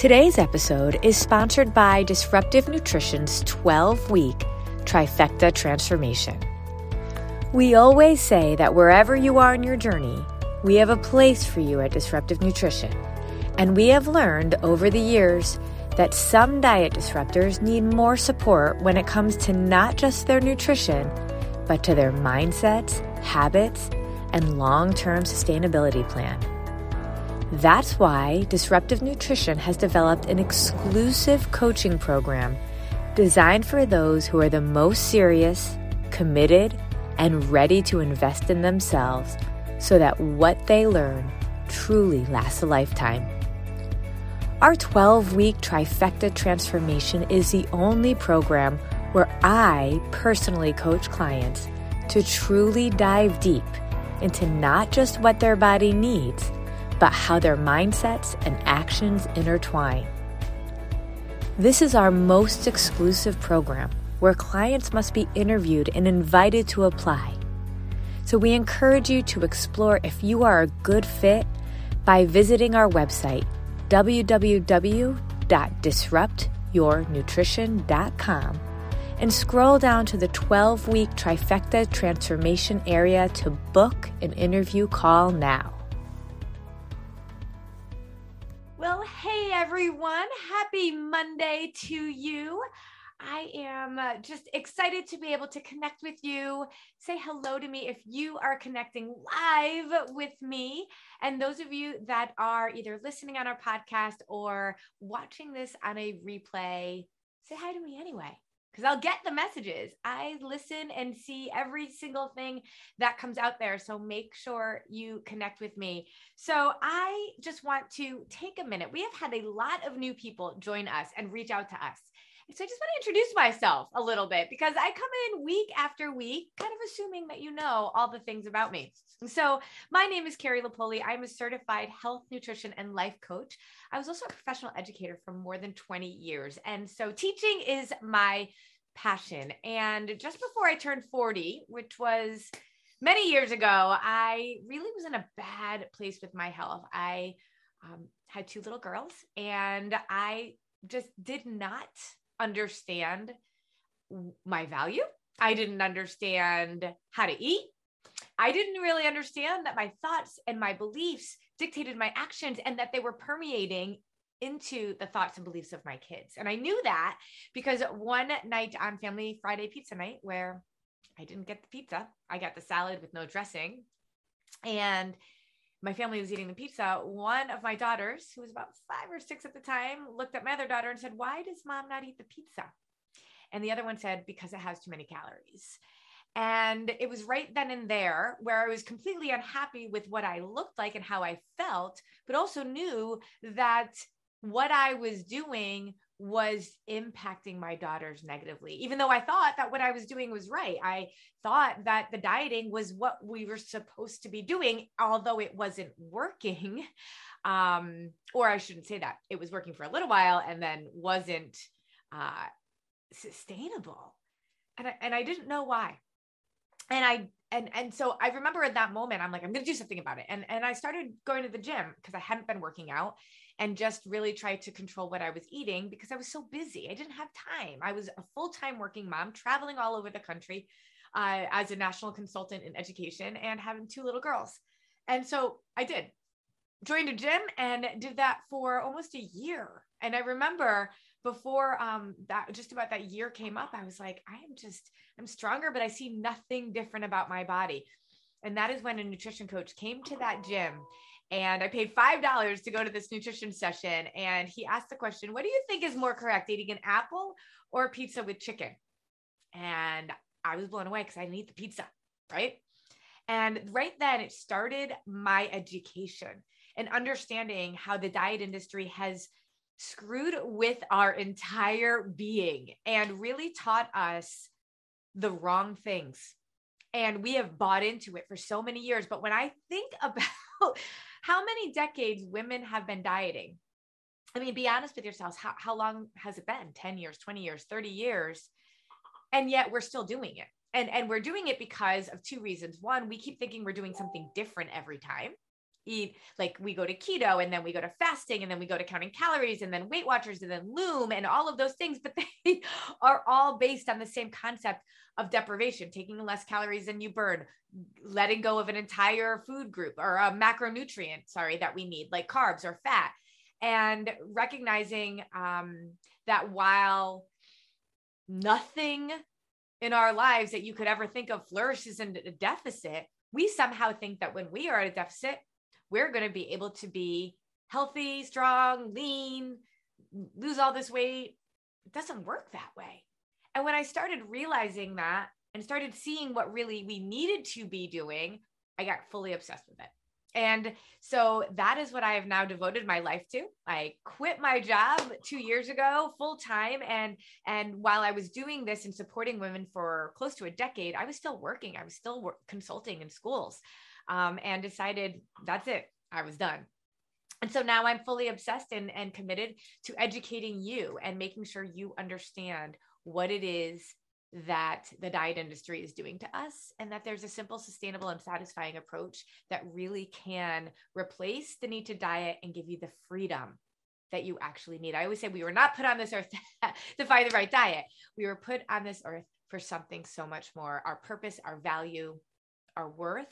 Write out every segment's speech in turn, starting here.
Today's episode is sponsored by Disruptive Nutrition's 12 week trifecta transformation. We always say that wherever you are in your journey, we have a place for you at Disruptive Nutrition. And we have learned over the years that some diet disruptors need more support when it comes to not just their nutrition, but to their mindsets, habits, and long term sustainability plan. That's why Disruptive Nutrition has developed an exclusive coaching program designed for those who are the most serious, committed, and ready to invest in themselves so that what they learn truly lasts a lifetime. Our 12 week trifecta transformation is the only program where I personally coach clients to truly dive deep into not just what their body needs but how their mindsets and actions intertwine. This is our most exclusive program where clients must be interviewed and invited to apply. So we encourage you to explore if you are a good fit by visiting our website www.disruptyournutrition.com and scroll down to the 12 week trifecta transformation area to book an interview call now. Hey everyone, happy Monday to you. I am uh, just excited to be able to connect with you. Say hello to me if you are connecting live with me. And those of you that are either listening on our podcast or watching this on a replay, say hi to me anyway because I'll get the messages. I listen and see every single thing that comes out there. So make sure you connect with me. So I just want to take a minute. We have had a lot of new people join us and reach out to us. So I just want to introduce myself a little bit because I come in week after week, kind of assuming that you know all the things about me. So my name is Carrie Lapoli. I'm a certified health, nutrition, and life coach. I was also a professional educator for more than 20 years. And so teaching is my passion. And just before I turned 40, which was many years ago, I really was in a bad place with my health. I um, had two little girls and I just did not understand my value. I didn't understand how to eat. I didn't really understand that my thoughts and my beliefs dictated my actions and that they were permeating into the thoughts and beliefs of my kids. And I knew that because one night on Family Friday pizza night, where I didn't get the pizza, I got the salad with no dressing. And my family was eating the pizza. One of my daughters, who was about five or six at the time, looked at my other daughter and said, Why does mom not eat the pizza? And the other one said, Because it has too many calories. And it was right then and there where I was completely unhappy with what I looked like and how I felt, but also knew that what I was doing was impacting my daughters negatively, even though I thought that what I was doing was right. I thought that the dieting was what we were supposed to be doing, although it wasn't working. Um, or I shouldn't say that it was working for a little while and then wasn't uh, sustainable. And I, and I didn't know why. And I and and so I remember at that moment I'm like I'm going to do something about it. And and I started going to the gym because I hadn't been working out and just really try to control what I was eating because I was so busy. I didn't have time. I was a full time working mom, traveling all over the country uh, as a national consultant in education and having two little girls. And so I did joined a gym and did that for almost a year. And I remember before um that just about that year came up, I was like, I am just I'm stronger, but I see nothing different about my body. And that is when a nutrition coach came to that gym and I paid $5 to go to this nutrition session. And he asked the question, What do you think is more correct, eating an apple or pizza with chicken? And I was blown away because I didn't eat the pizza, right? And right then it started my education and understanding how the diet industry has screwed with our entire being and really taught us the wrong things. And we have bought into it for so many years. But when I think about how many decades women have been dieting, I mean, be honest with yourselves. How, how long has it been? 10 years, 20 years, 30 years? And yet we're still doing it. And, and we're doing it because of two reasons. One, we keep thinking we're doing something different every time eat like we go to keto and then we go to fasting and then we go to counting calories and then weight watchers and then Noom and all of those things but they are all based on the same concept of deprivation taking less calories than you burn letting go of an entire food group or a macronutrient sorry that we need like carbs or fat and recognizing um, that while nothing in our lives that you could ever think of flourishes in a deficit we somehow think that when we are at a deficit we're going to be able to be healthy, strong, lean, lose all this weight. It doesn't work that way. And when I started realizing that and started seeing what really we needed to be doing, I got fully obsessed with it. And so that is what I have now devoted my life to. I quit my job 2 years ago full time and and while I was doing this and supporting women for close to a decade, I was still working. I was still work, consulting in schools um, and decided that's it. I was done. And so now I'm fully obsessed and, and committed to educating you and making sure you understand what it is that the diet industry is doing to us and that there's a simple sustainable and satisfying approach that really can replace the need to diet and give you the freedom that you actually need. I always say we were not put on this earth to find the right diet. We were put on this earth for something so much more. Our purpose, our value, our worth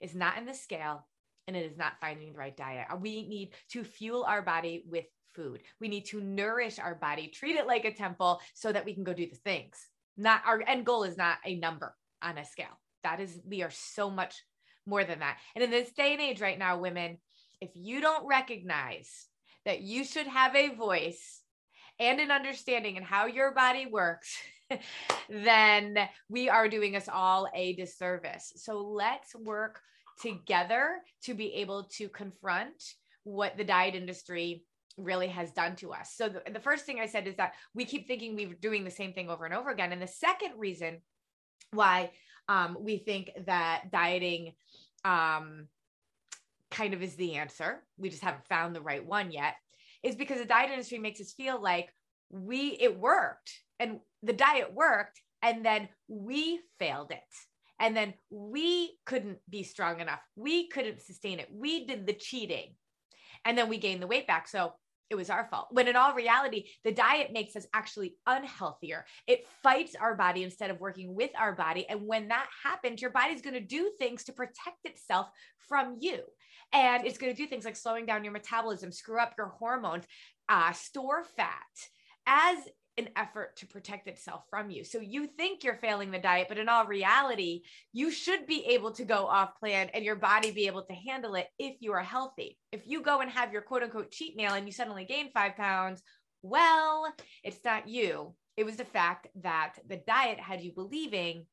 is not in the scale and it is not finding the right diet. Uh, we need to fuel our body with food. We need to nourish our body, treat it like a temple so that we can go do the things. Not our end goal is not a number on a scale. That is, we are so much more than that. And in this day and age right now, women, if you don't recognize that you should have a voice and an understanding in how your body works, then we are doing us all a disservice. So let's work together to be able to confront what the diet industry really has done to us. So the, the first thing I said is that we keep thinking we're doing the same thing over and over again. And the second reason why um, we think that dieting um, kind of is the answer, we just haven't found the right one yet, is because the diet industry makes us feel like we it worked and the diet worked and then we failed it. And then we couldn't be strong enough. We couldn't sustain it. We did the cheating and then we gained the weight back. So it was our fault. When in all reality the diet makes us actually unhealthier. It fights our body instead of working with our body. And when that happens your body's going to do things to protect itself from you. And it's going to do things like slowing down your metabolism screw up your hormones uh, store fat as an effort to protect itself from you. So you think you're failing the diet, but in all reality, you should be able to go off plan and your body be able to handle it if you are healthy. If you go and have your quote unquote cheat meal and you suddenly gain five pounds, well, it's not you. It was the fact that the diet had you believing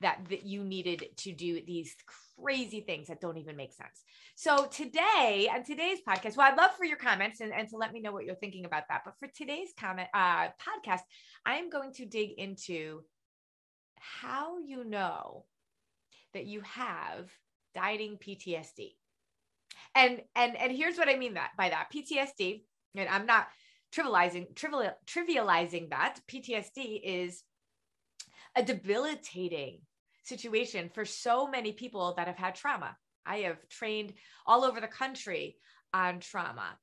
that, that you needed to do these crazy things that don't even make sense. So today on today's podcast, well, I'd love for your comments and, and to let me know what you're thinking about that. But for today's comment uh, podcast, I am going to dig into how you know that you have dieting PTSD. And and and here's what I mean that by that PTSD, and I'm not trivializing trivial, trivializing that PTSD is a debilitating situation for so many people that have had trauma. I have trained all over the country on trauma.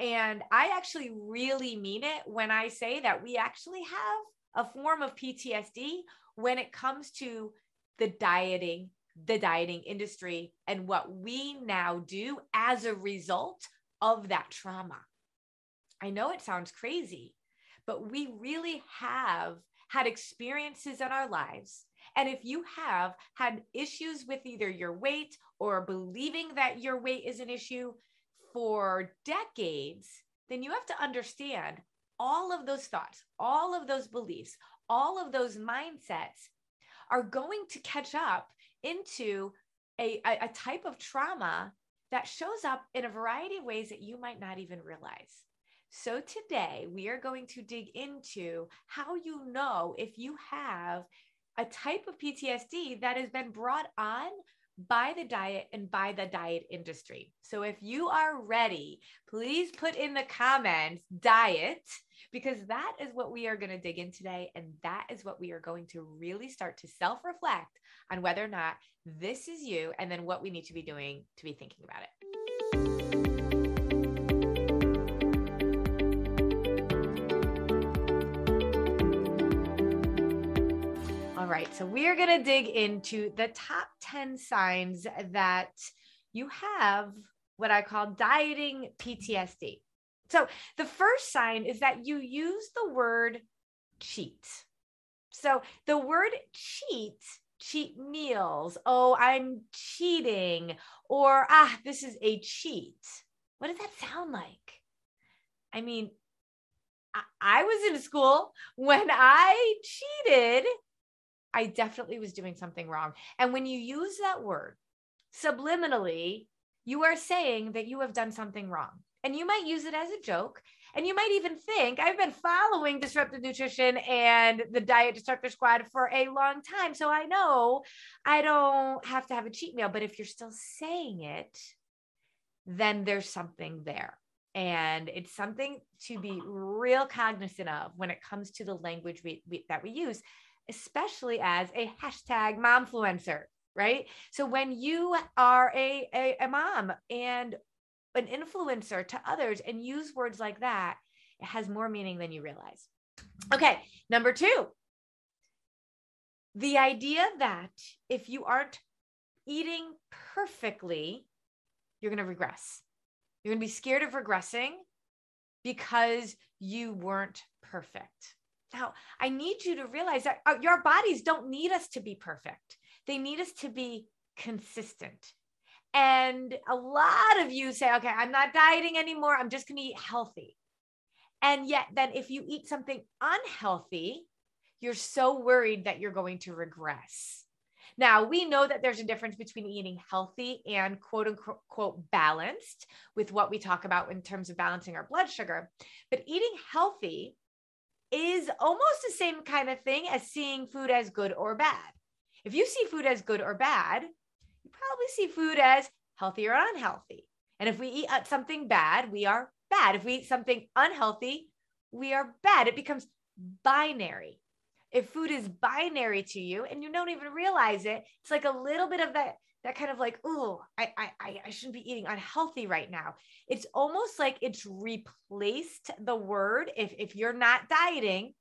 And I actually really mean it when I say that we actually have a form of PTSD when it comes to the dieting, the dieting industry, and what we now do as a result of that trauma. I know it sounds crazy, but we really have had experiences in our lives. And if you have had issues with either your weight or believing that your weight is an issue for decades, then you have to understand all of those thoughts, all of those beliefs, all of those mindsets are going to catch up into a, a, type of trauma that shows up in a variety of ways that you might not even realize. So, today we are going to dig into how you know if you have a type of PTSD that has been brought on by the diet and by the diet industry. So if you are ready, please put in the comments diet because that is what we are going to dig in today. And that is what we are going to really start to self reflect on whether or not this is you and then what we need to be doing to be thinking about it. All right, so we are going to dig into the top 10 signs that you have what I call dieting PTSD. So, the first sign is that you use the word cheat. So, the word cheat, cheat meals, oh, I'm cheating, or ah, this is a cheat. What does that sound like? I mean, I, I was in school when I cheated I definitely was doing something wrong. And when you use that word subliminally, you are saying that you have done something wrong. And you might use it as a joke. And you might even think, I've been following Disruptive Nutrition and the Diet Disruptor Squad for a long time. So I know I don't have to have a cheat meal. But if you're still saying it, then there's something there. And it's something to be real cognizant of when it comes to the language we, we, that we use especially as a hashtag momfluencer, right? So when you are a, a, a mom and an influencer to others and use words like that, it has more meaning than you realize. Okay, number two, the idea that if you aren't eating perfectly, you're going to regress. You're going to be scared of regressing because you weren't perfect. Now, I need you to realize that uh, your bodies don't need us to be perfect, they need us to be consistent. And a lot of you say, okay, I'm not dieting anymore. I'm just going to eat healthy. And yet, then if you eat something unhealthy, you're so worried that you're going to regress. Now, we know that there's a difference between eating healthy and quote unquote balanced with what we talk about in terms of balancing our blood sugar. But eating healthy is almost the same kind of thing as seeing food as good or bad. If you see food as good or bad, you probably see food as healthy or unhealthy. And if we eat something bad, we are bad. If we eat something unhealthy, we are bad. It becomes binary. If food is binary to you and you don't even realize it, it's like a little bit of that that kind of like, oh, I, I I shouldn't be eating unhealthy right now. It's almost like it's replaced the word. If if you're not dieting,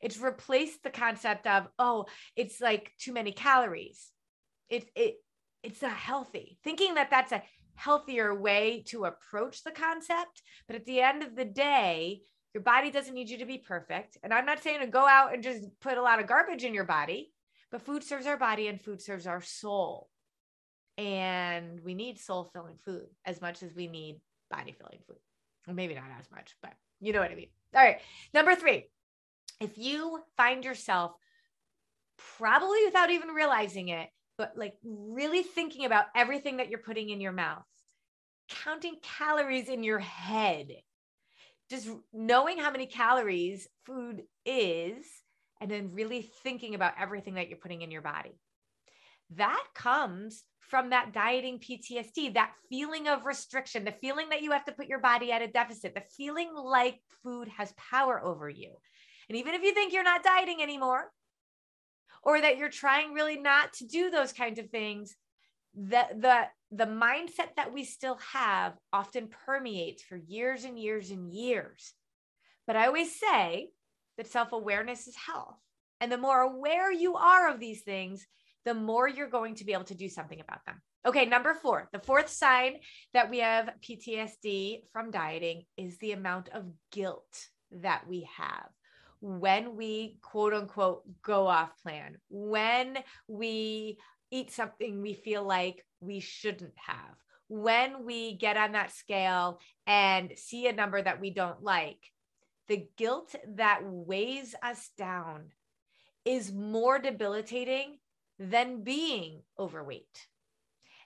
it's replaced the concept of, oh, it's like too many calories. It it it's not healthy. Thinking that that's a healthier way to approach the concept, but at the end of the day, your body doesn't need you to be perfect. And I'm not saying to go out and just put a lot of garbage in your body, but food serves our body and food serves our soul and we need soul filling food as much as we need body filling food. Maybe not as much, but you know what I mean. All right. Number three, if you find yourself probably without even realizing it, but like really thinking about everything that you're putting in your mouth, counting calories in your head, just knowing how many calories food is, and then really thinking about everything that you're putting in your body. That comes from that dieting PTSD, that feeling of restriction, the feeling that you have to put your body at a deficit, the feeling like food has power over you. And even if you think you're not dieting anymore, or that you're trying really not to do those kinds of things, the the the mindset that we still have often permeates for years and years and years. But I always say that self-awareness is health. And the more aware you are of these things, the more you're going to be able to do something about them. Okay, number four, the fourth sign that we have PTSD from dieting is the amount of guilt that we have. when we quote unquote go off plan, when we eat something we feel like we shouldn't have, when we get on that scale and see a number that we don't like, the guilt that weighs us down is more debilitating than being overweight.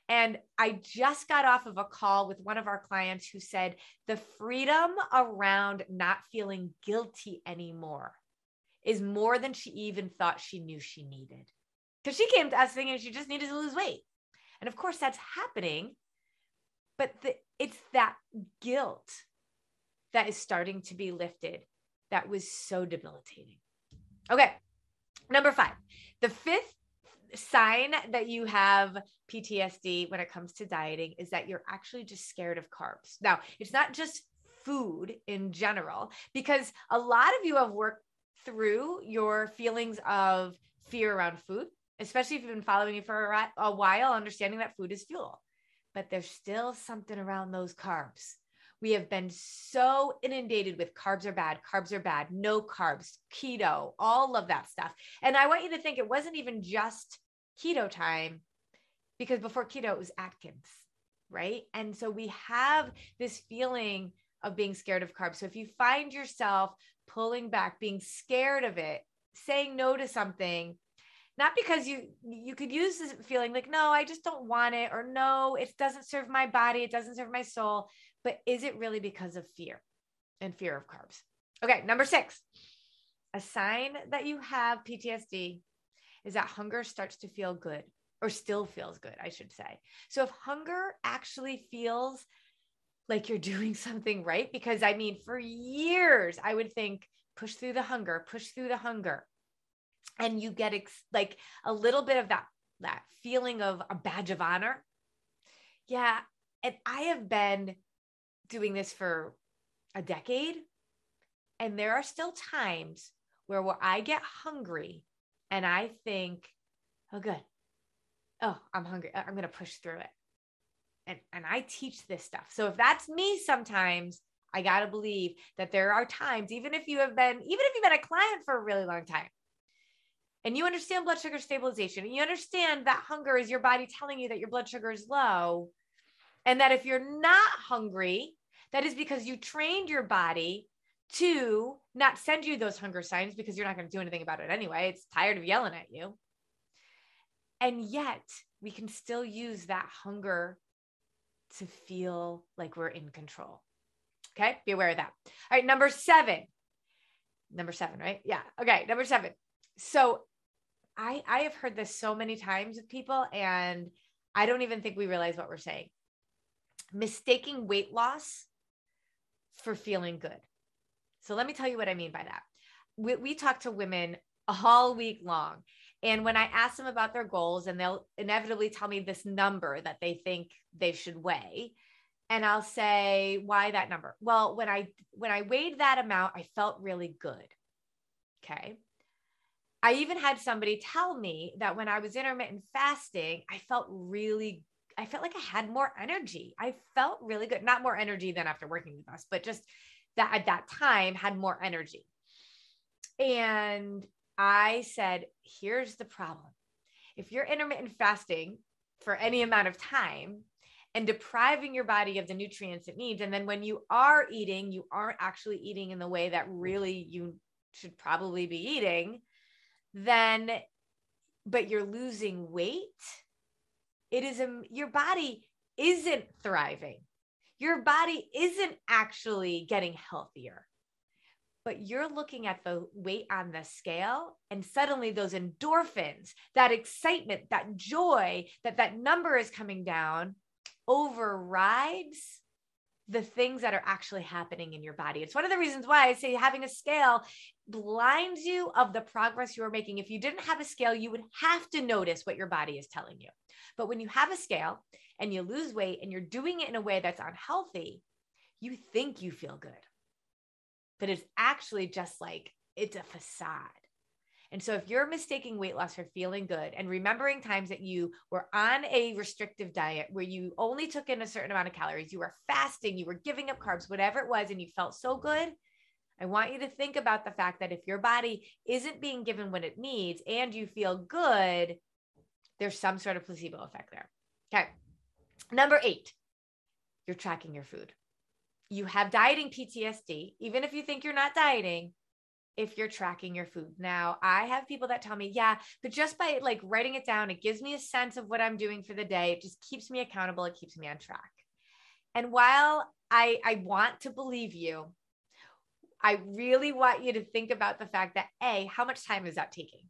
And I just got off of a call with one of our clients who said the freedom around not feeling guilty anymore is more than she even thought she knew she needed. Because she came to us thinking she just needed to lose weight. And of course, that's happening. But the, it's that guilt that is starting to be lifted that was so debilitating. Okay. Number five, the fifth sign that you have PTSD when it comes to dieting is that you're actually just scared of carbs. Now, it's not just food in general, because a lot of you have worked through your feelings of fear around food, especially if you've been following me for a while, understanding that food is fuel. But there's still something around those carbs. We have been so inundated with carbs are bad, carbs are bad, no carbs, keto, all of that stuff. And I want you to think it wasn't even just keto time because before keto it was Atkins, right? And so we have this feeling of being scared of carbs. So if you find yourself pulling back, being scared of it, saying no to something, not because you you could use this feeling like no, I just don't want it or no, it doesn't serve my body, it doesn't serve my soul, but is it really because of fear and fear of carbs? Okay, number 6. A sign that you have PTSD is that hunger starts to feel good or still feels good, I should say. So if hunger actually feels like you're doing something right, because I mean, for years, I would think, push through the hunger, push through the hunger. And you get ex- like a little bit of that, that feeling of a badge of honor. Yeah. And I have been doing this for a decade. And there are still times where, where I get hungry and I think, oh, good. Oh, I'm hungry. Uh, I'm going to push through it. And, and I teach this stuff. So if that's me sometimes, I got to believe that there are times, even if you have been, even if you've been a client for a really long time, and you understand blood sugar stabilization, and you understand that hunger is your body telling you that your blood sugar is low, and that if you're not hungry, that is because you trained your body to not send you those hunger signs because you're not going to do anything about it anyway. It's tired of yelling at you. And yet, we can still use that hunger to feel like we're in control. Okay, be aware of that. All right, number seven. Number seven, right? Yeah. Okay, number seven. So I I have heard this so many times with people, and I don't even think we realize what we're saying. Mistaking weight loss for feeling good. So let me tell you what I mean by that. We, we talk to women all week long. And when I ask them about their goals, and they'll inevitably tell me this number that they think they should weigh, and I'll say, "Why that number?" Well, when I when I weighed that amount, I felt really good. Okay. I even had somebody tell me that when I was intermittent fasting, I felt really I felt like I had more energy. I felt really good. Not more energy than after working with us, but just that at that time had more energy. And I said, here's the problem. If you're intermittent fasting for any amount of time and depriving your body of the nutrients it needs, and then when you are eating, you aren't actually eating in the way that really you should probably be eating, then, but you're losing weight, it is a, your body isn't thriving your body isn't actually getting healthier but you're looking at the weight on the scale and suddenly those endorphins that excitement that joy that that number is coming down overrides the things that are actually happening in your body. It's one of the reasons why i say having a scale blinds you of the progress you're making. If you didn't have a scale you would have to notice what your body is telling you. But when you have a scale and you lose weight and you're doing it in a way that's unhealthy, you think you feel good. But it's actually just like it's a facade. And so if you're mistaking weight loss for feeling good and remembering times that you were on a restrictive diet where you only took in a certain amount of calories, you were fasting, you were giving up carbs, whatever it was, and you felt so good, I want you to think about the fact that if your body isn't being given what it needs and you feel good, there's some sort of placebo effect there. Okay. Number eight, you're tracking your food. You have dieting PTSD, even if you think you're not dieting, if you're tracking your food. Now, I have people that tell me, yeah, but just by like writing it down, it gives me a sense of what I'm doing for the day. It just keeps me accountable, it keeps me on track. And while I, I want to believe you, I really want you to think about the fact that A, how much time is that taking?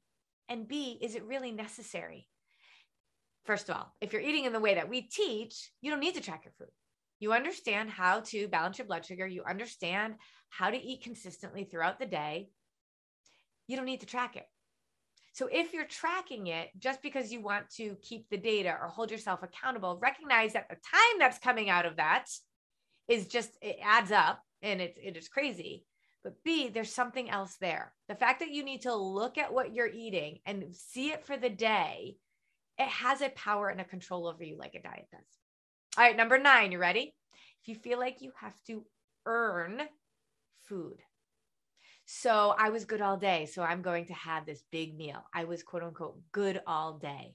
And B, is it really necessary? First of all, if you're eating in the way that we teach, you don't need to track your food. You understand how to balance your blood sugar, you understand how to eat consistently throughout the day. You don't need to track it. So if you're tracking it just because you want to keep the data or hold yourself accountable, recognize that the time that's coming out of that is just it adds up and it's it is crazy. But B, there's something else there. The fact that you need to look at what you're eating and see it for the day, it has a power and a control over you like a diet does. All right, number nine, you ready? If you feel like you have to earn food, so I was good all day. So I'm going to have this big meal. I was quote unquote good all day.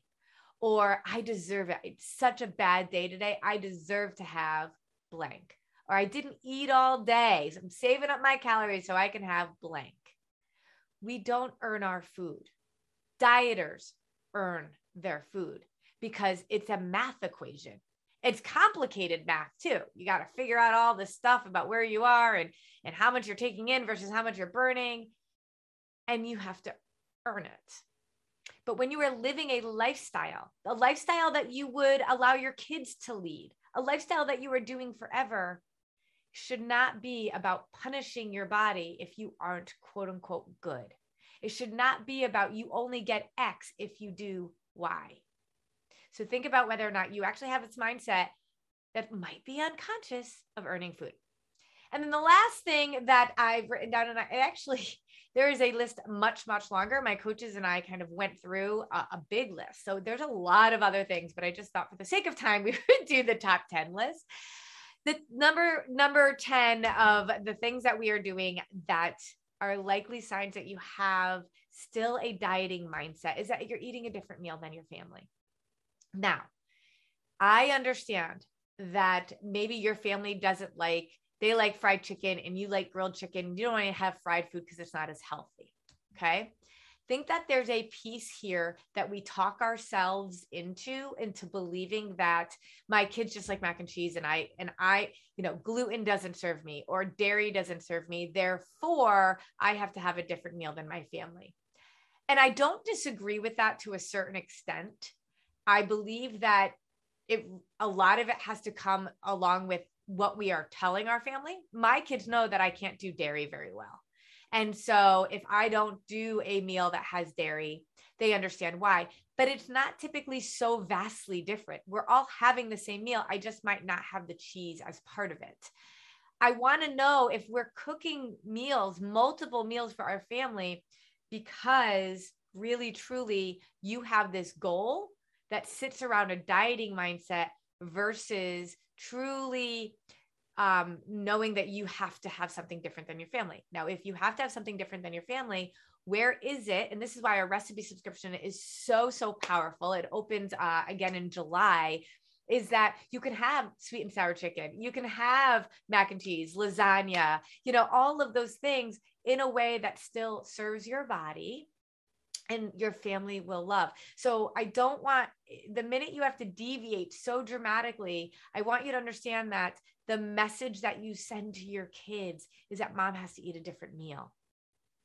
Or I deserve it. It's such a bad day today. I deserve to have blank. Or I didn't eat all day. So I'm saving up my calories so I can have blank. We don't earn our food. Dieters earn their food because it's a math equation it's complicated math too. You got to figure out all this stuff about where you are and and how much you're taking in versus how much you're burning and you have to earn it. But when you are living a lifestyle, a lifestyle that you would allow your kids to lead, a lifestyle that you are doing forever, should not be about punishing your body if you aren't quote unquote good. It should not be about you only get X if you do Y. So think about whether or not you actually have this mindset that might be unconscious of earning food. And then the last thing that I've written down, and I actually, there is a list much, much longer. My coaches and I kind of went through a, a, big list. So there's a lot of other things, but I just thought for the sake of time, we would do the top 10 list. The number number 10 of the things that we are doing that are likely signs that you have still a dieting mindset is that you're eating a different meal than your family. Now, I understand that maybe your family doesn't like, they like fried chicken and you like grilled chicken. You don't want to have fried food because it's not as healthy. Okay. Think that there's a piece here that we talk ourselves into, into believing that my kids just like mac and cheese and I, and I, you know, gluten doesn't serve me or dairy doesn't serve me. Therefore, I have to have a different meal than my family. And I don't disagree with that to a certain extent I believe that it a lot of it has to come along with what we are telling our family. My kids know that I can't do dairy very well. And so if I don't do a meal that has dairy, they understand why. But it's not typically so vastly different. We're all having the same meal. I just might not have the cheese as part of it. I want to know if we're cooking meals, multiple meals for our family, because really, truly, you have this goal that sits around a dieting mindset versus truly um, knowing that you have to have something different than your family. Now, if you have to have something different than your family, where is it? And this is why our recipe subscription is so, so powerful. It opens uh, again in July. Is that you can have sweet and sour chicken, you can have mac and cheese, lasagna, you know, all of those things in a way that still serves your body and your family will love. So I don't want the minute you have to deviate so dramatically, I want you to understand that the message that you send to your kids is that mom has to eat a different meal.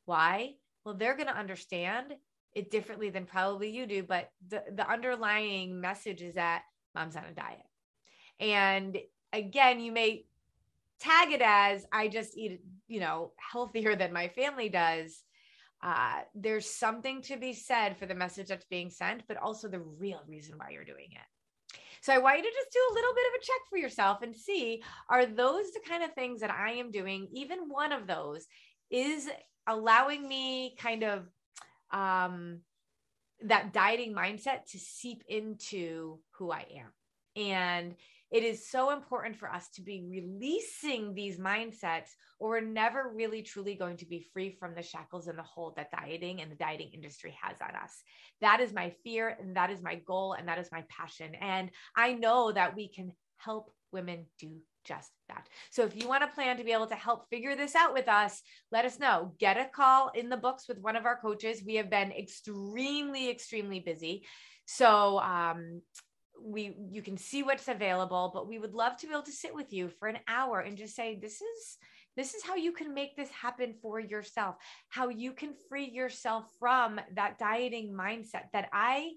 Why? Well, they're going to understand it differently than probably you do, but the, the underlying message is that mom's on a diet. And again, you may tag it as I just eat, you know, healthier than my family does uh, there's something to be said for the message that's being sent, but also the real reason why you're doing it. So I want you to just do a little bit of a check for yourself and see are those the kind of things that I am doing? Even one of those is allowing me kind of um, that dieting mindset to seep into who I am. And it is so important for us to be releasing these mindsets, or we're never really truly going to be free from the shackles and the hold that dieting and the dieting industry has on us. That is my fear, and that is my goal, and that is my passion. And I know that we can help women do just that. So if you want to plan to be able to help figure this out with us, let us know. Get a call in the books with one of our coaches. We have been extremely, extremely busy. So um, we you can see what's available but we would love to be able to sit with you for an hour and just say this is this is how you can make this happen for yourself how you can free yourself from that dieting mindset that i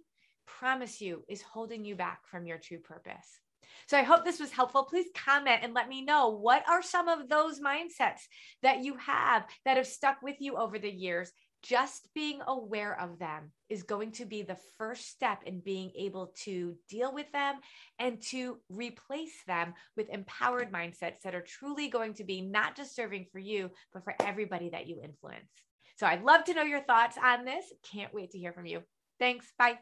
promise you is holding you back from your true purpose so I hope this was helpful. Please comment and let me know what are some of those mindsets that you have that have stuck with you over the years just being aware of them is going to be the first step in being able to deal with them and to replace them with empowered mindsets that are truly going to be not just serving for you, but for everybody that you influence. So I'd love to know your thoughts on this. Can't wait to hear from you. Thanks. Bye.